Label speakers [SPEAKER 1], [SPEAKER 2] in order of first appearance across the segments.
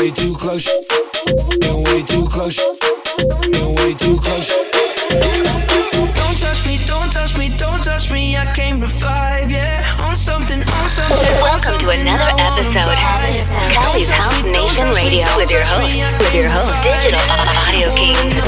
[SPEAKER 1] way too close. Getting way too close. Getting way too close.
[SPEAKER 2] Don't touch me, don't touch me, don't touch me. I came to five, yeah. On something, on something.
[SPEAKER 3] Welcome to another episode. of Cali's House Nation Radio with your host, with your host, Digital Audio Kings.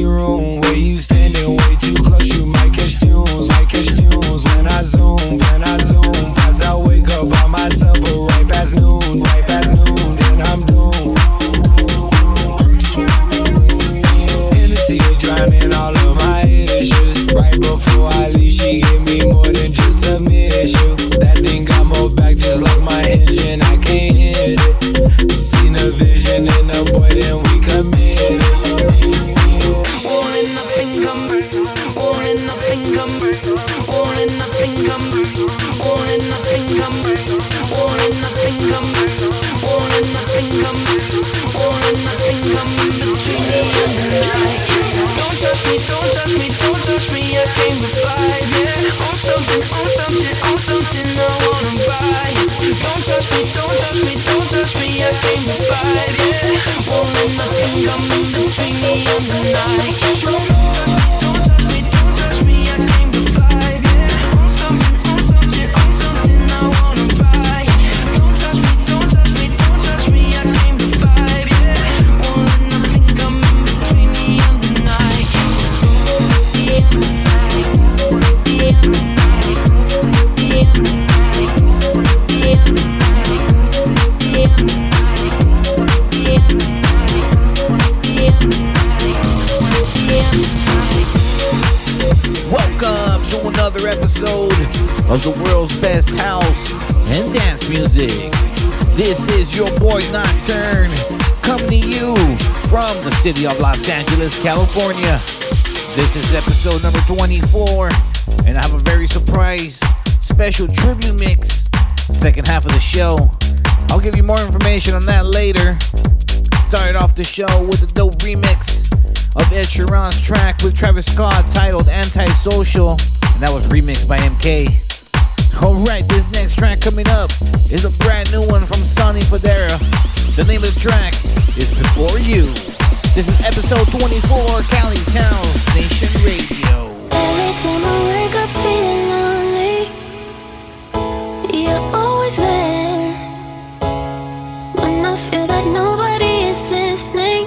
[SPEAKER 4] room city of Los Angeles, California. This is episode number 24, and I have a very surprise special tribute mix, second half of the show. I'll give you more information on that later. Started off the show with a dope remix of Ed Sheeran's track with Travis Scott titled Antisocial, and that was remixed by MK. Alright, this next track coming up is a brand new one from Sonny Fodera. The name of the track is Before You. This is episode 24, Cali's House Nation Radio.
[SPEAKER 5] Every time I wake up feeling lonely, you're always there. When I feel that nobody is listening,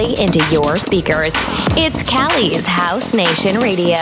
[SPEAKER 6] directly into your speakers. It's Cali's House Nation Radio.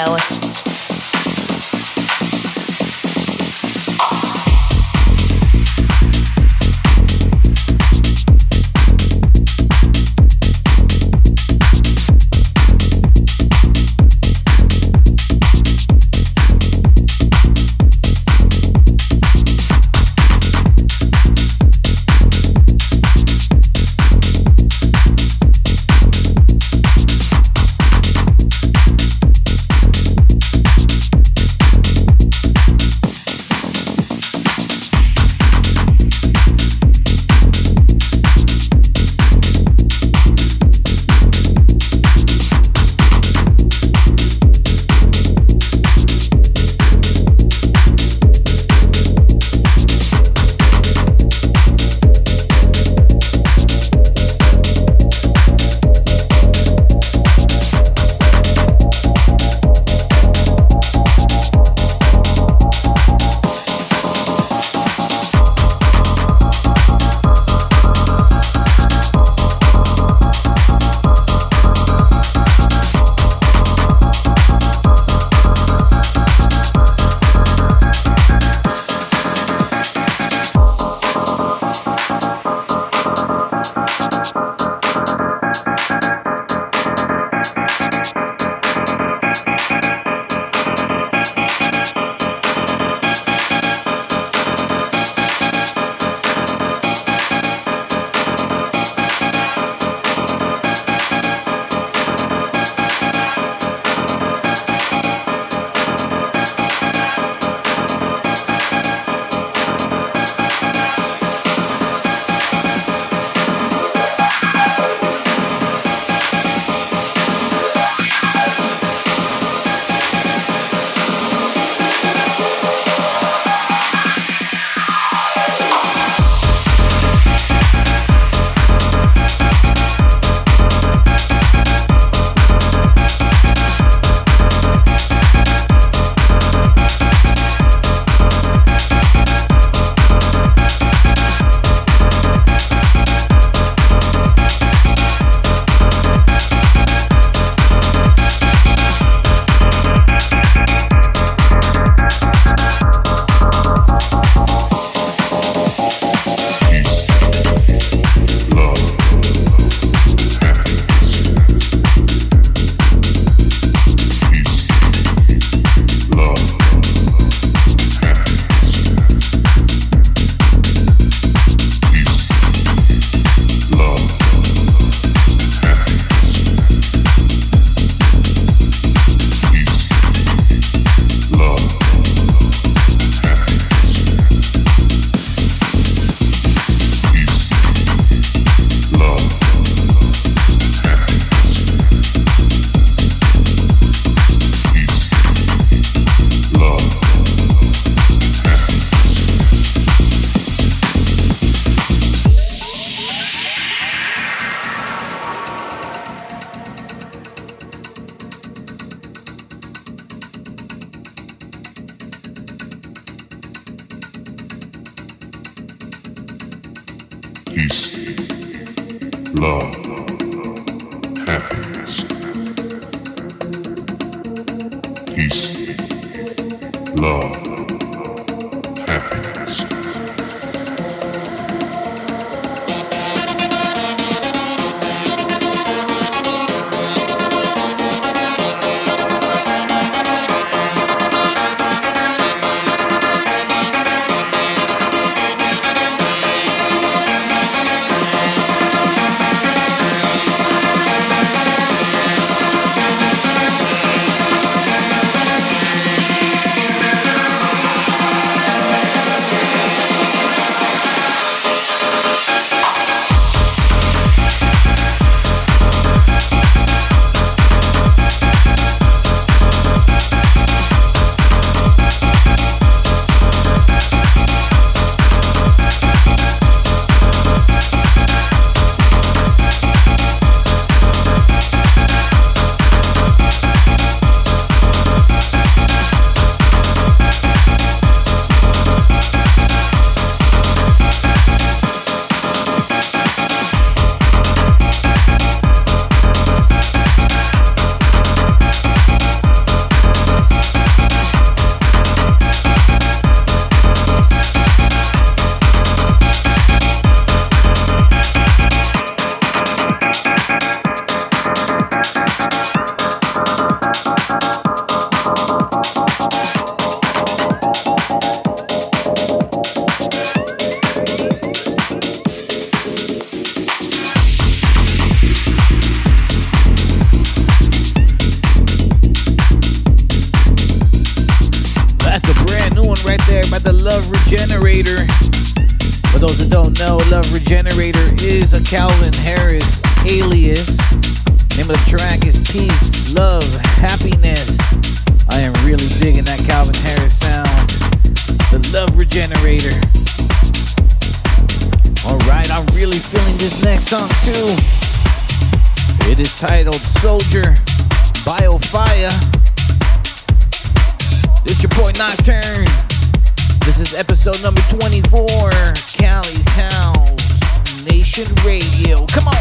[SPEAKER 4] Episode number 24, Cali's House Nation Radio. Come on.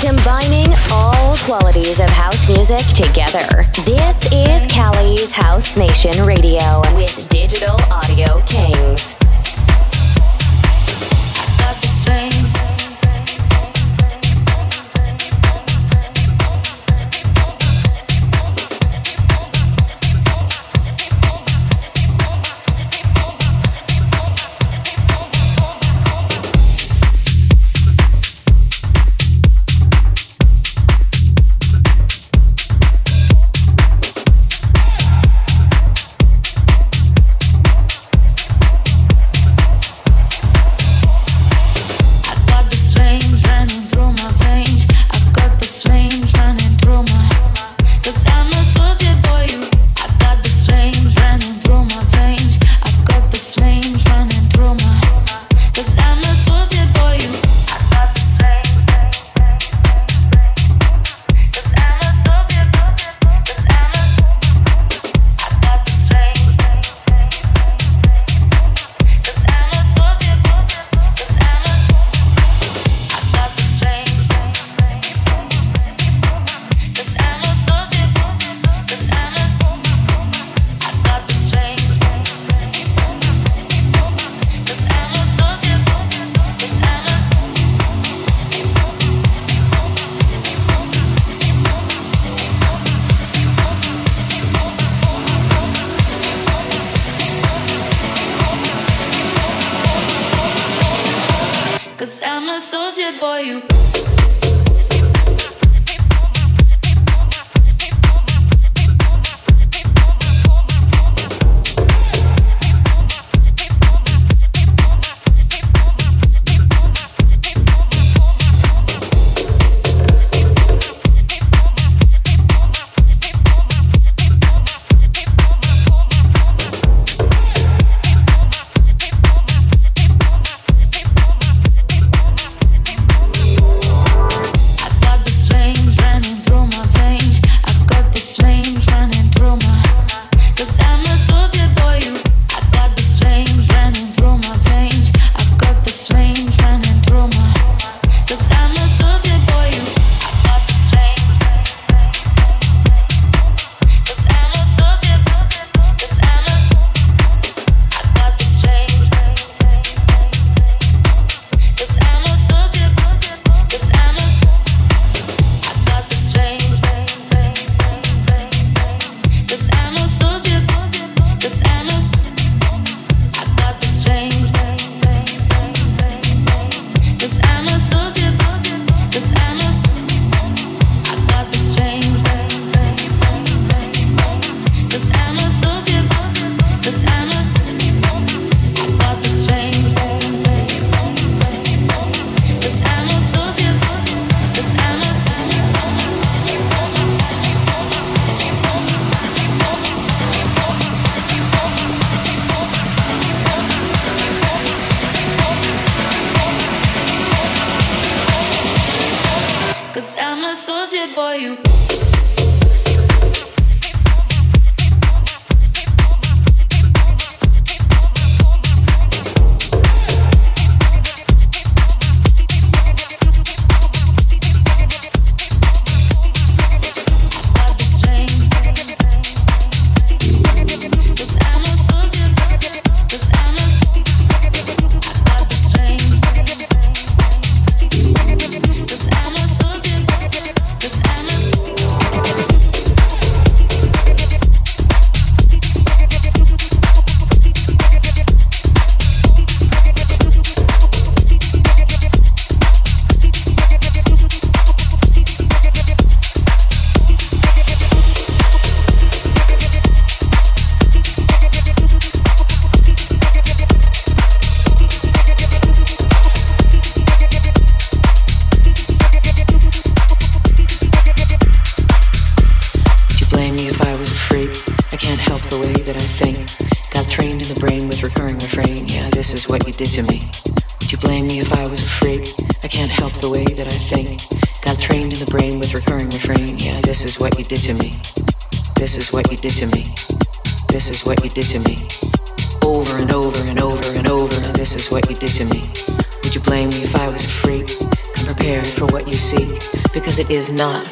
[SPEAKER 7] Combining all qualities of house music together. This is Cali's House Nation Radio with Digital Audio Kings.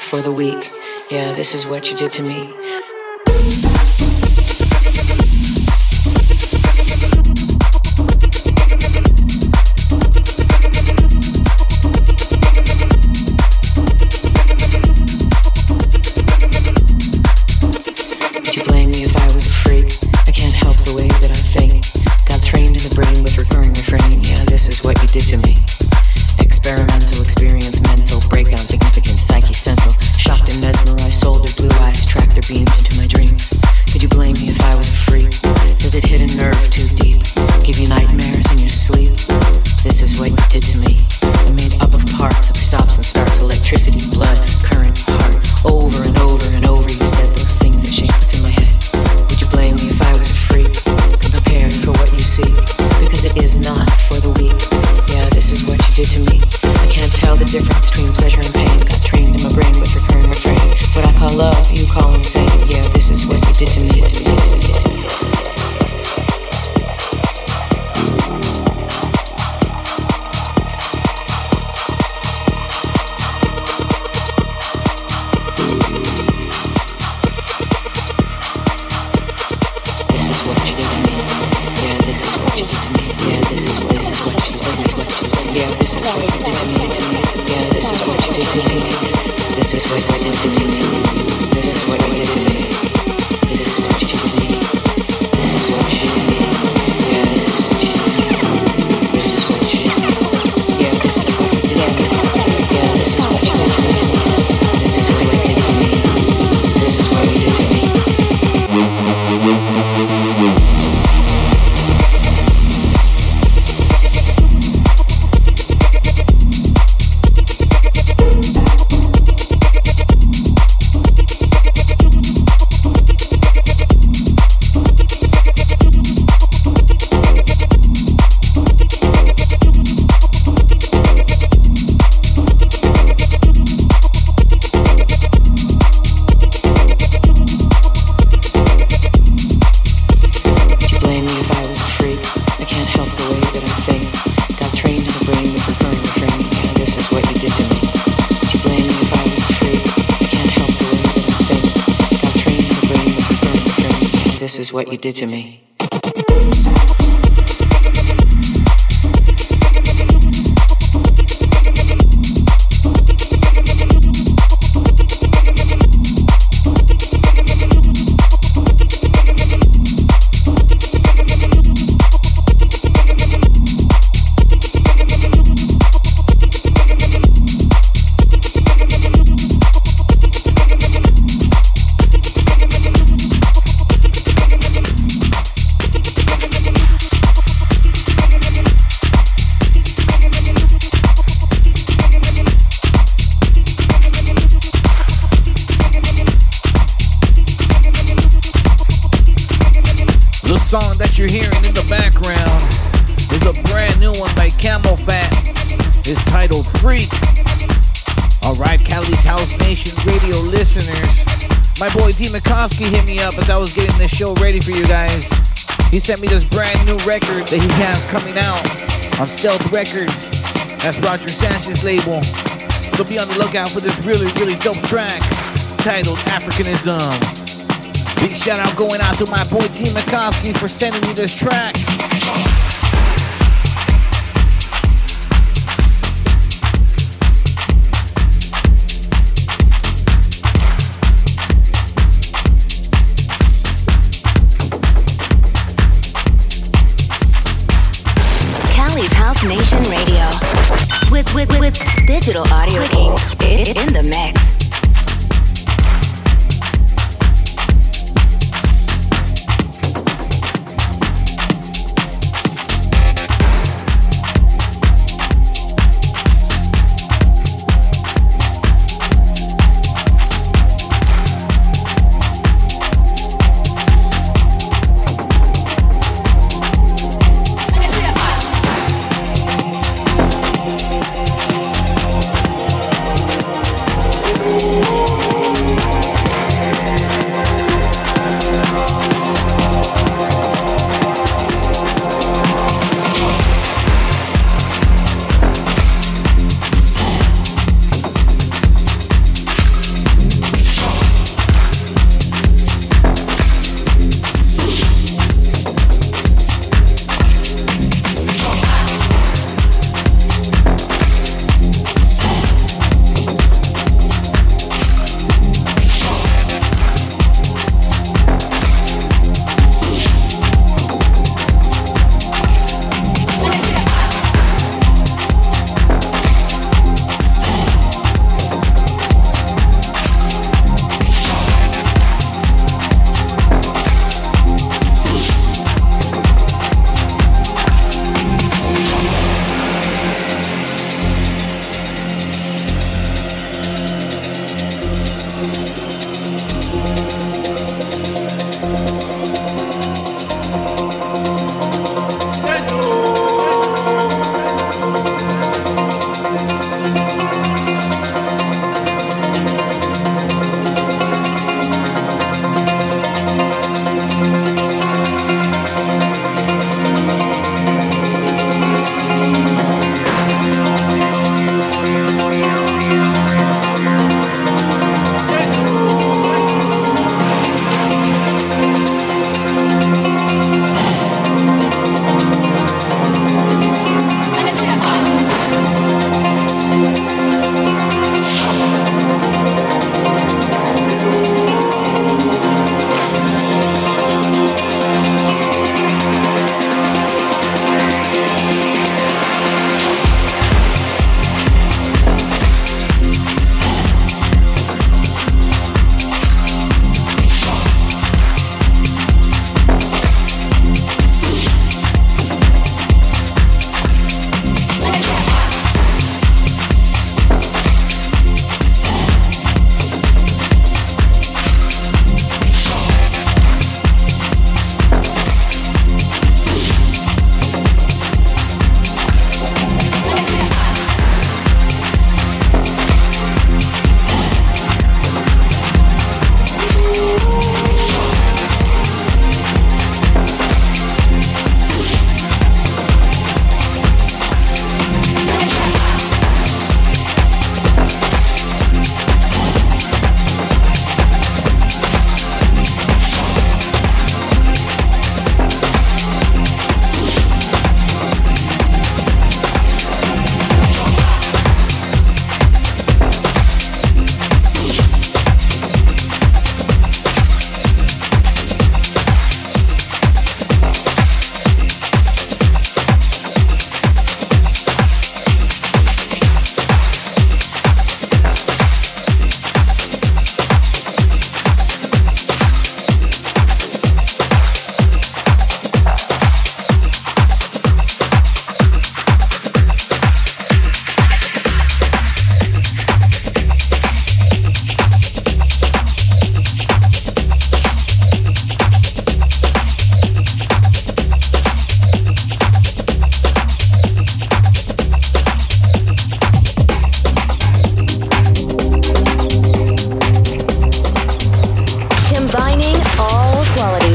[SPEAKER 8] For the weak. You did to me.
[SPEAKER 4] Sent me this brand new record that he has coming out on Stealth Records. That's Roger Sanchez label. So be on the lookout for this really, really dope track titled Africanism. Big shout out going out to my boy T Mickoski for sending me this track.
[SPEAKER 3] Digital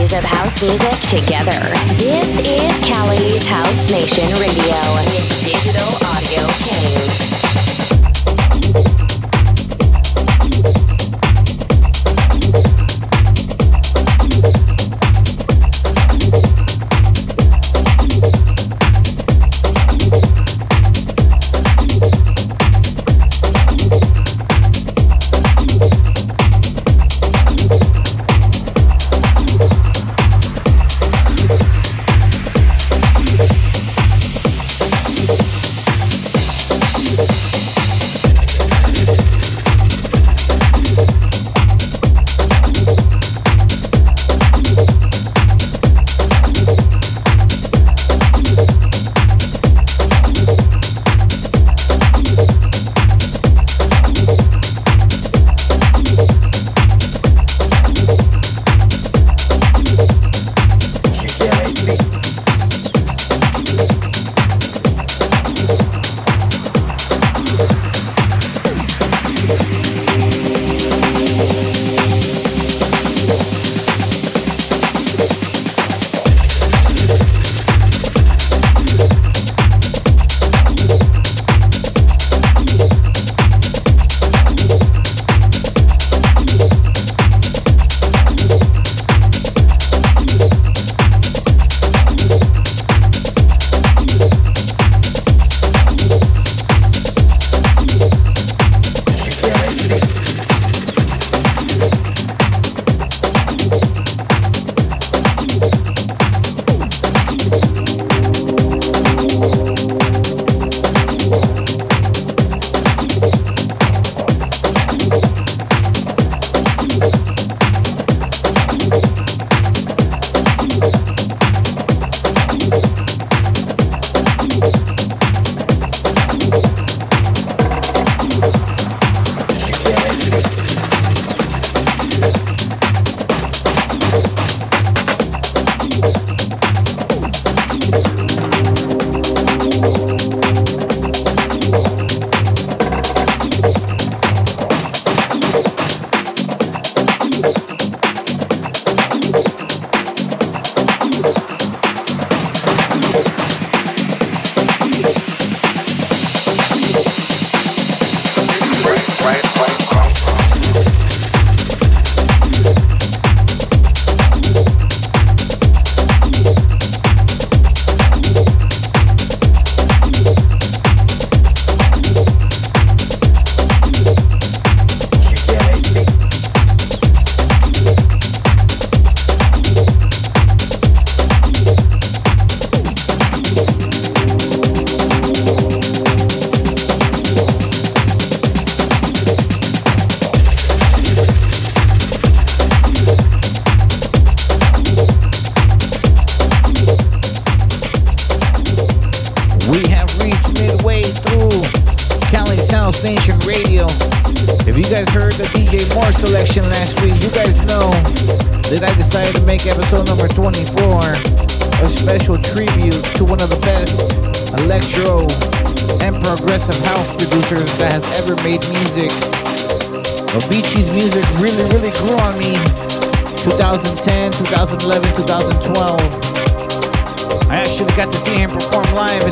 [SPEAKER 3] days of house music
[SPEAKER 4] together. This is Cali's House Nation Radio Digital Audio Kings.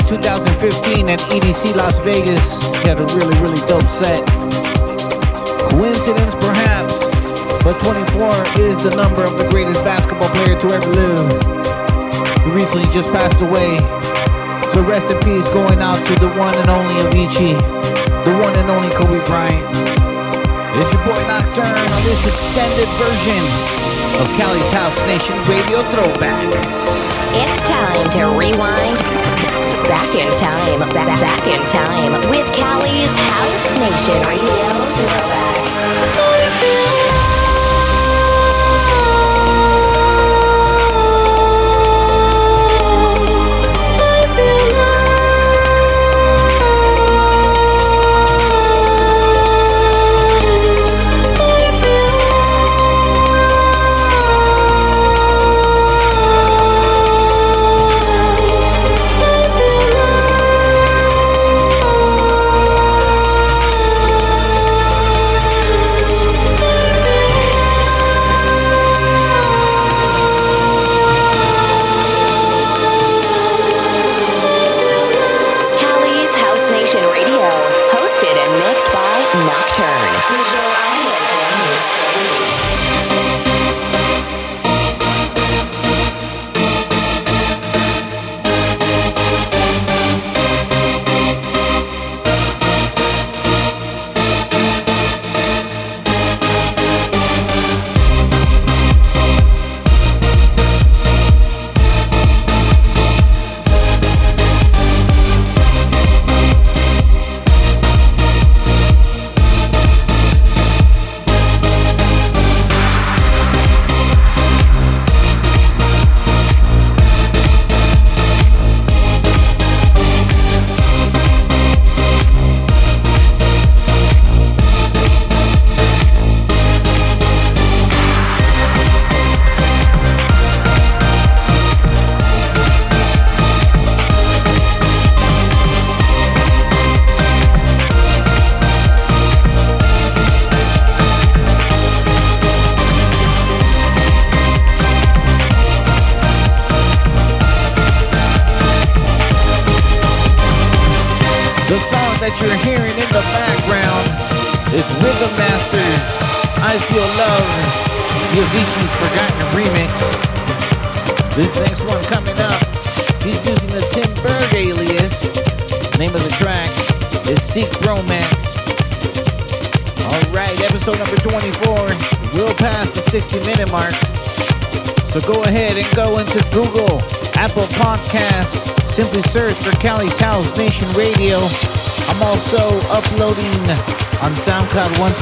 [SPEAKER 4] 2015 at EDC Las Vegas. He had a really, really dope set. Coincidence, perhaps, but 24 is the number of the greatest basketball player to ever live. He recently just passed away. So rest in peace going out to the one and only Avicii, the one and only Kobe Bryant. It's your boy Nocturne on this extended version of Cali House Nation Radio Throwback. It's time to rewind Back
[SPEAKER 3] in time, back, back in time with Cali's House Nation Radio Throwback.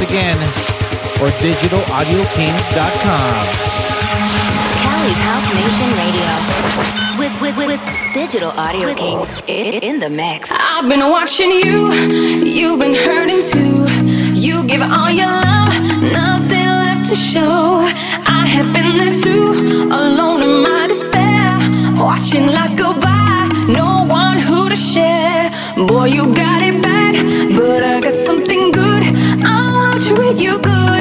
[SPEAKER 4] again or digitalaudiokings.com.
[SPEAKER 3] Cali's House Nation Radio with, with, with, with Digital Audio Kings in the mix.
[SPEAKER 9] I've been watching you, you've been hurting too. You give all your love, nothing left to show. I have been there too, alone in my despair, watching life go by, no one who to share. Boy, you got it bad, but I got something good treat you good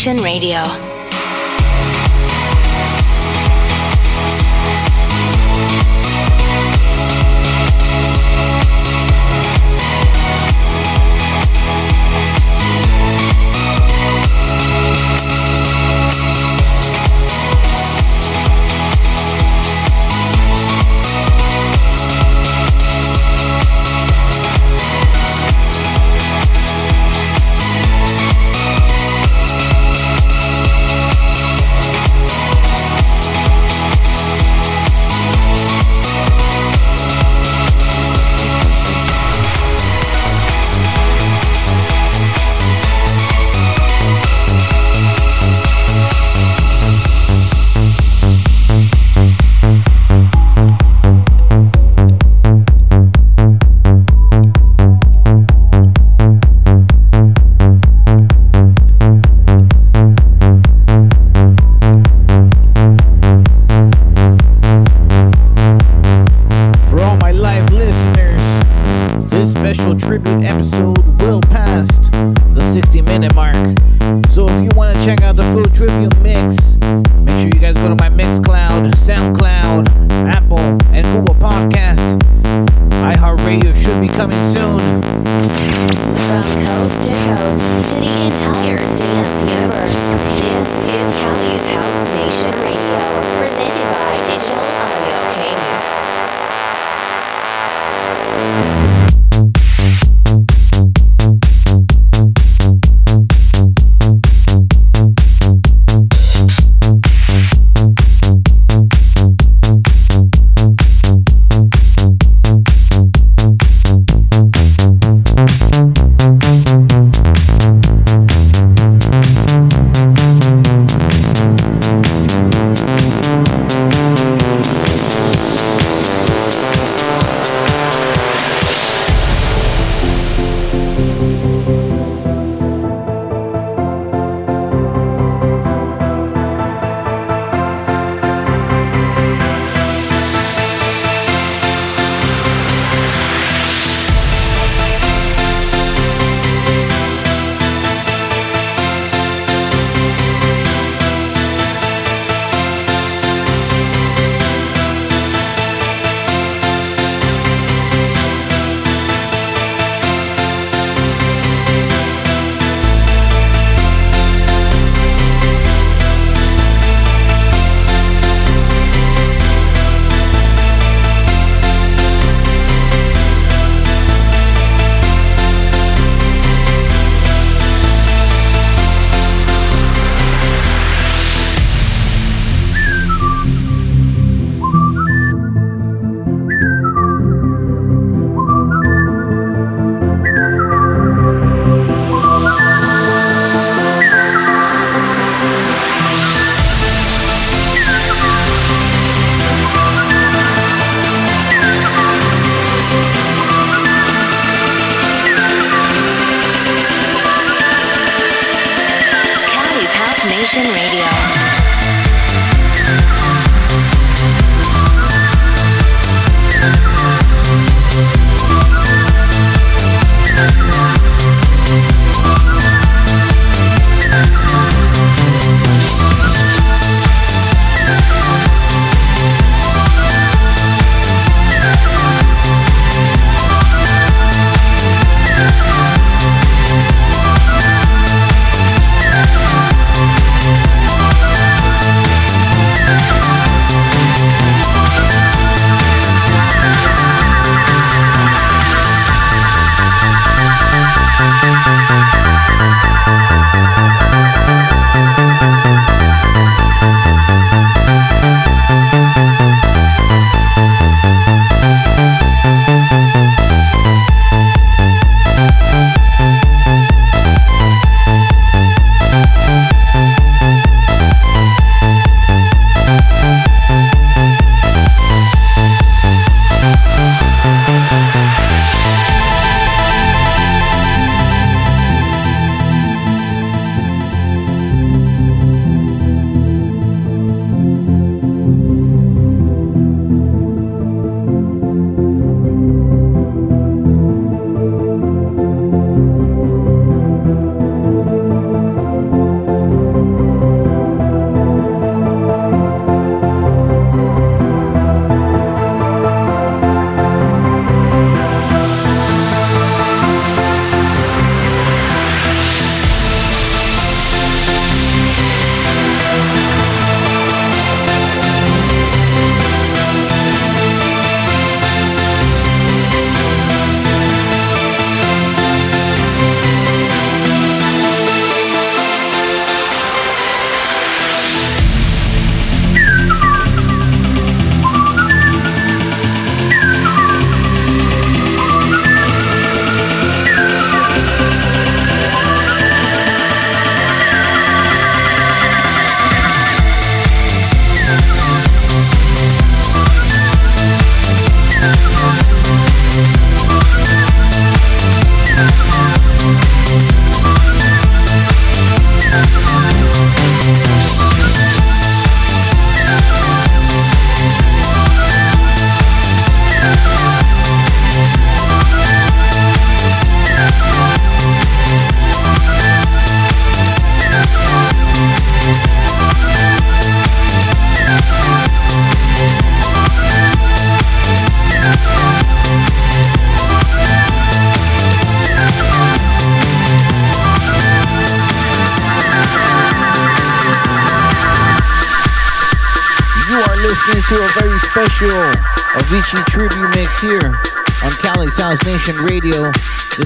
[SPEAKER 3] House Radio.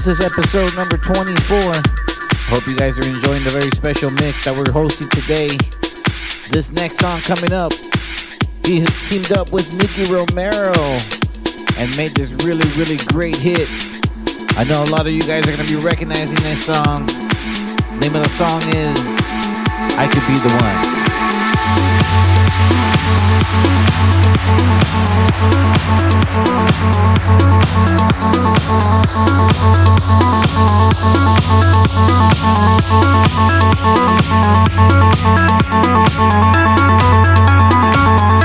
[SPEAKER 4] This
[SPEAKER 3] is
[SPEAKER 4] episode number 24. Hope you guys are enjoying the very special mix that we're hosting today. This next song coming up, he teamed up with Nicky Romero and made this really, really great hit. I know a lot of you guys are going to be recognizing this song. Name of the song is I Could Be the One.
[SPEAKER 9] Thank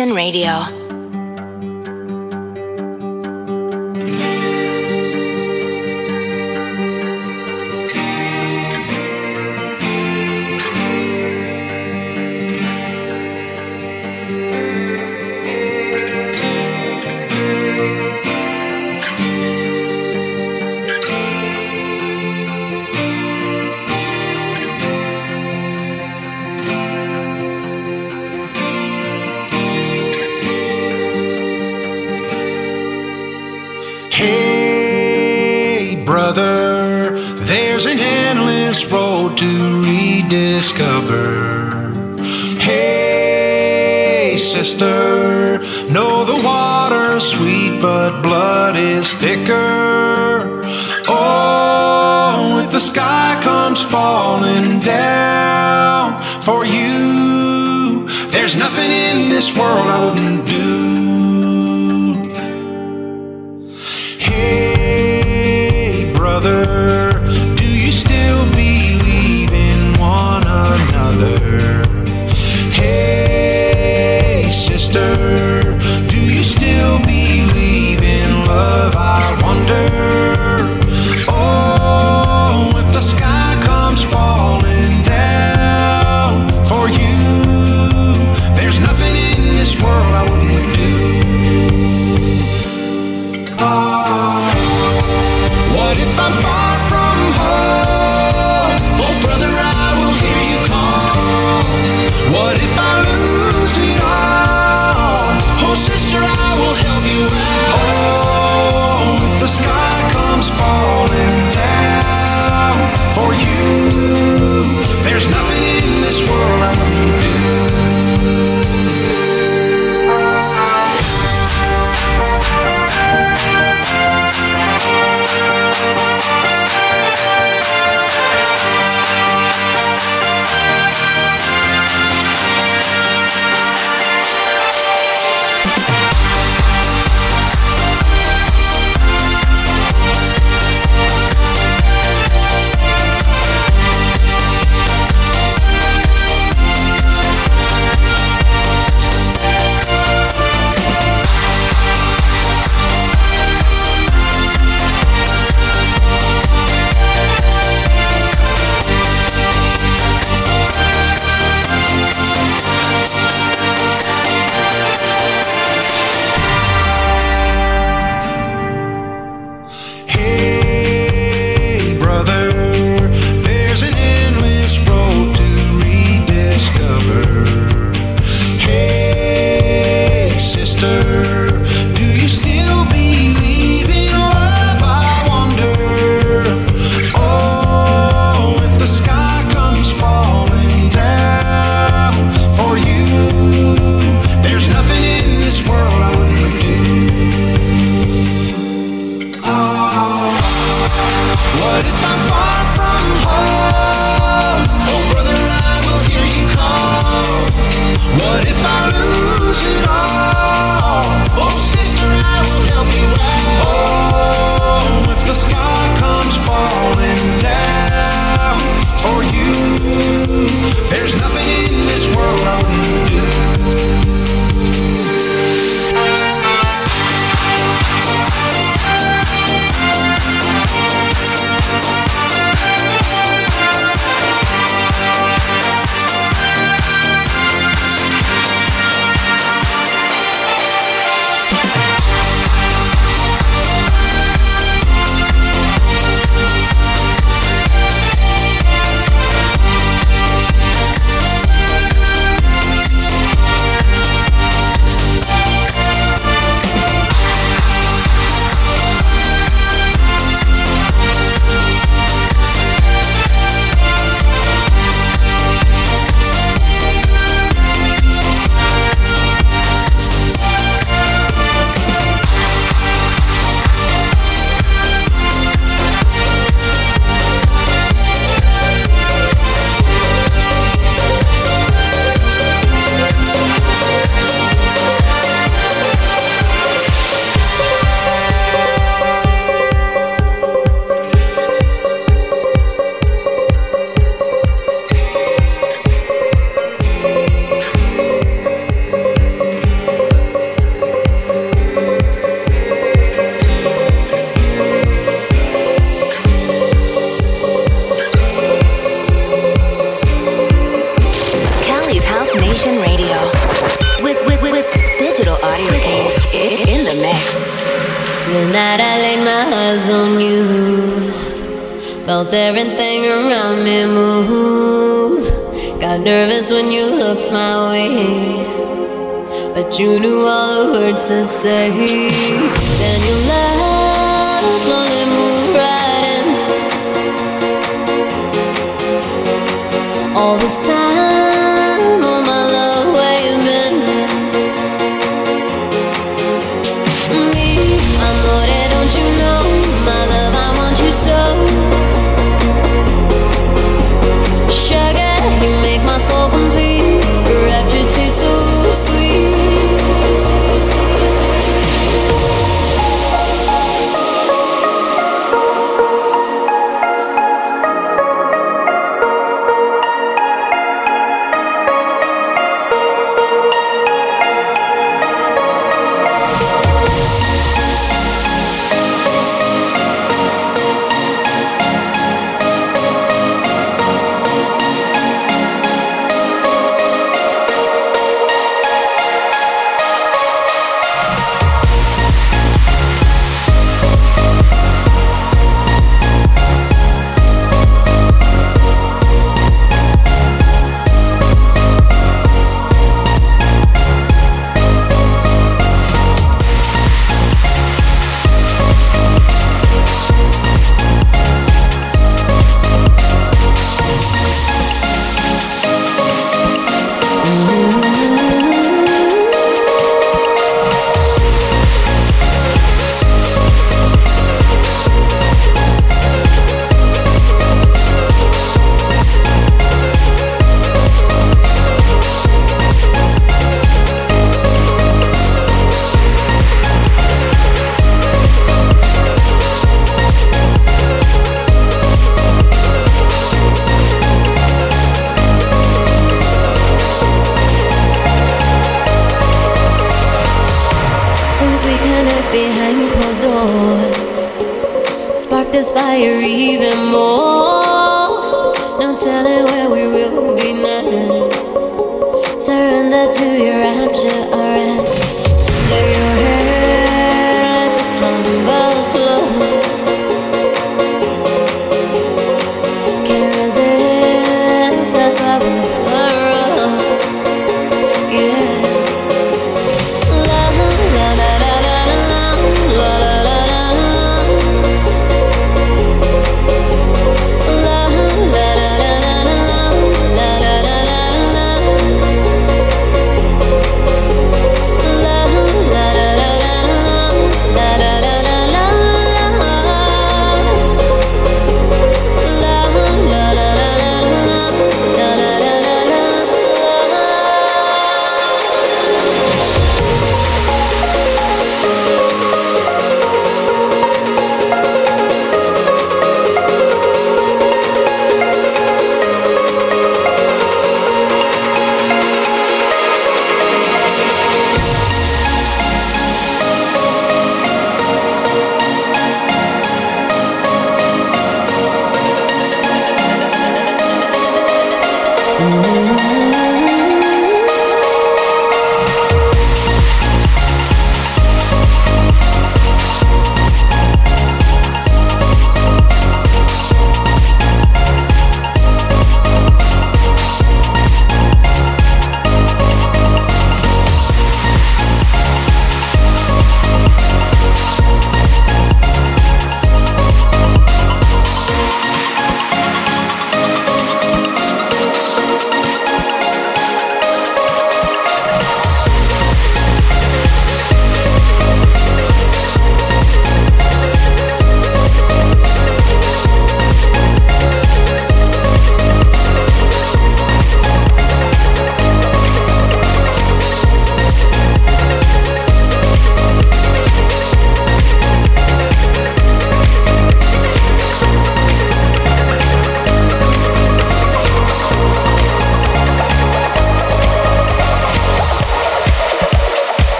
[SPEAKER 10] Radio.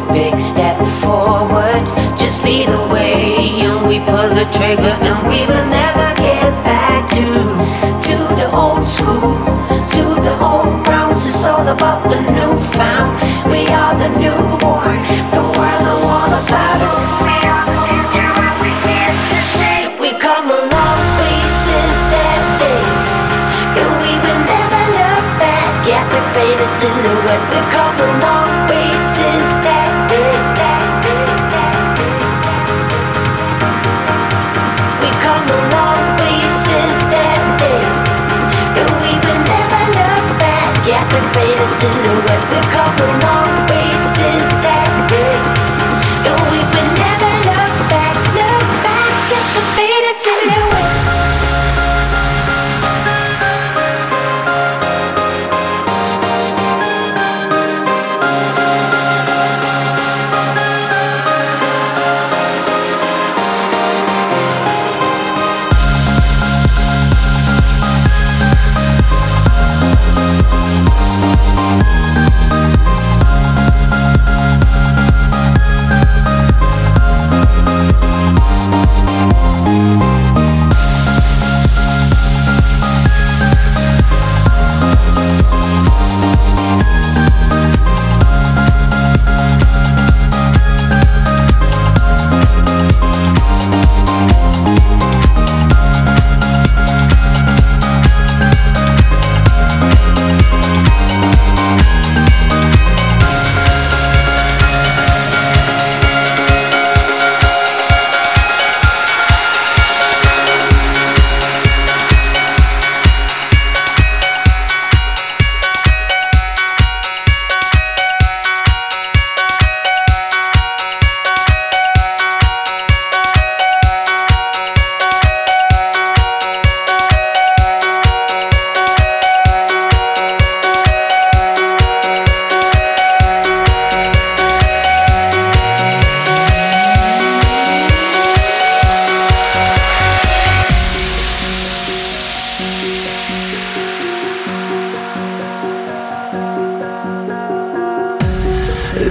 [SPEAKER 11] We
[SPEAKER 12] big step forward? Just lead the way, and we pull the trigger, and we will never get back to to the old school, to the old grounds. It's all about the newfound. We are the newborn. The world know all about us. We come a long way since that day, and we will never look back at the faded silhouette. We come a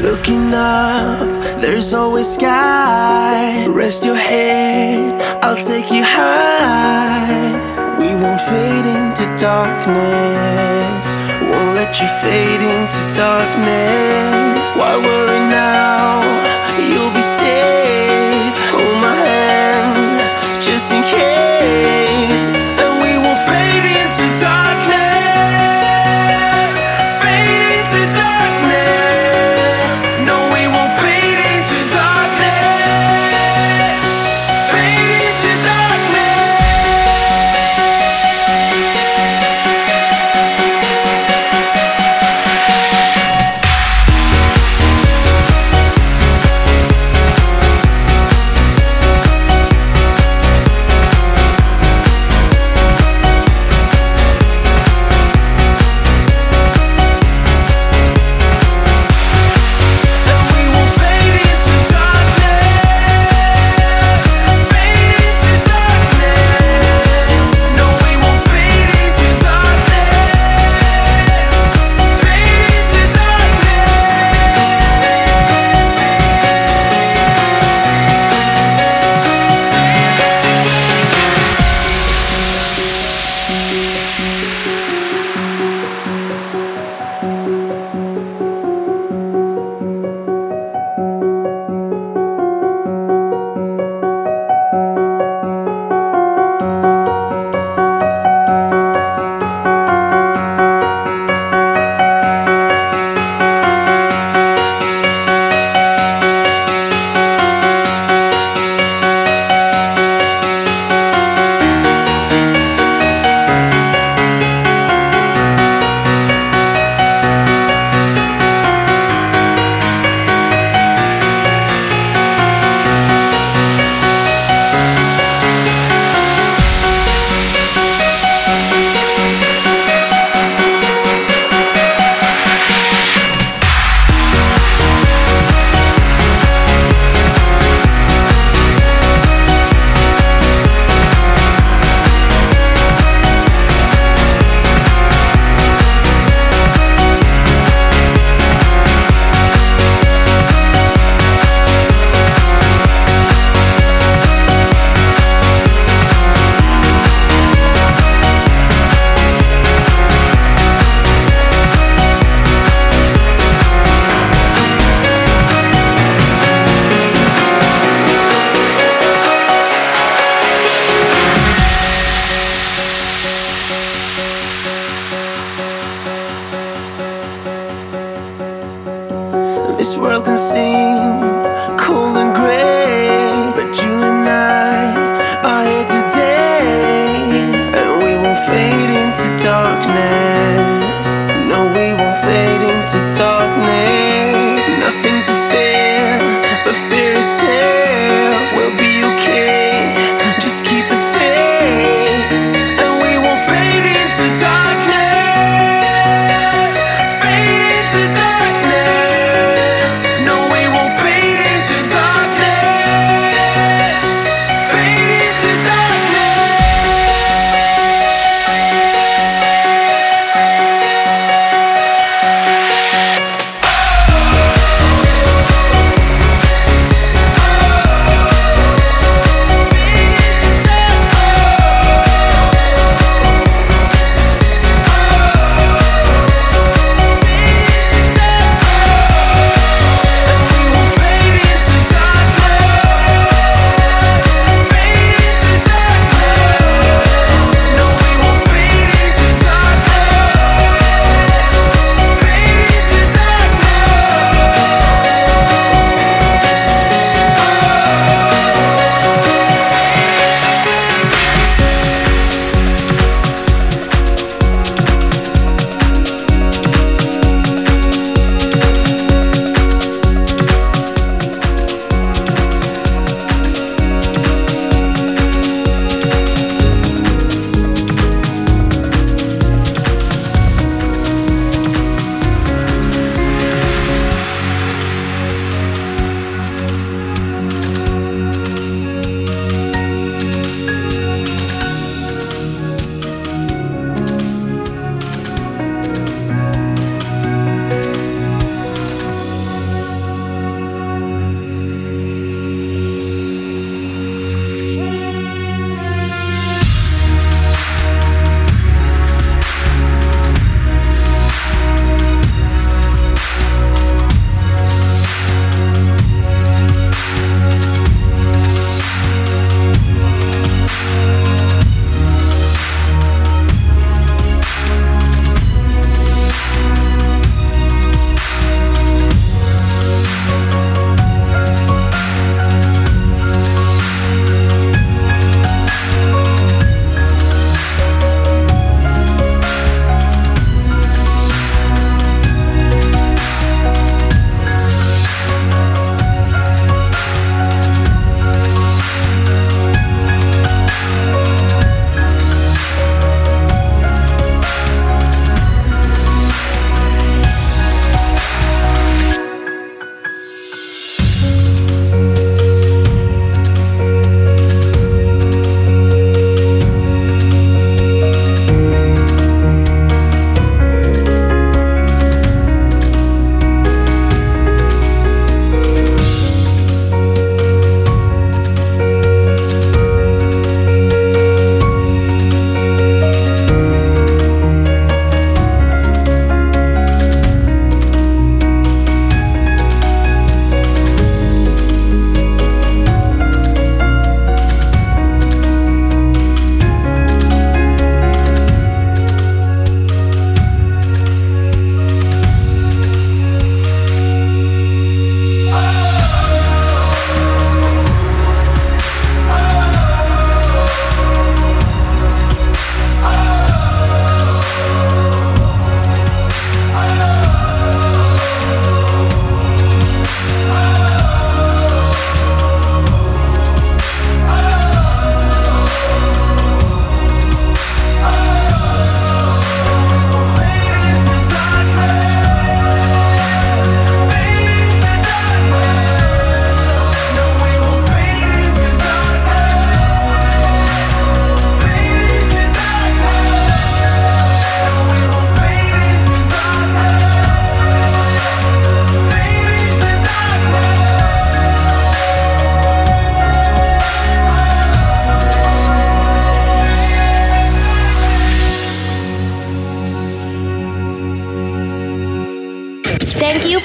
[SPEAKER 2] Looking up, there's always sky. Rest your head, I'll take you high. We won't fade into darkness. Won't let you fade into darkness. Why worry now? You'll be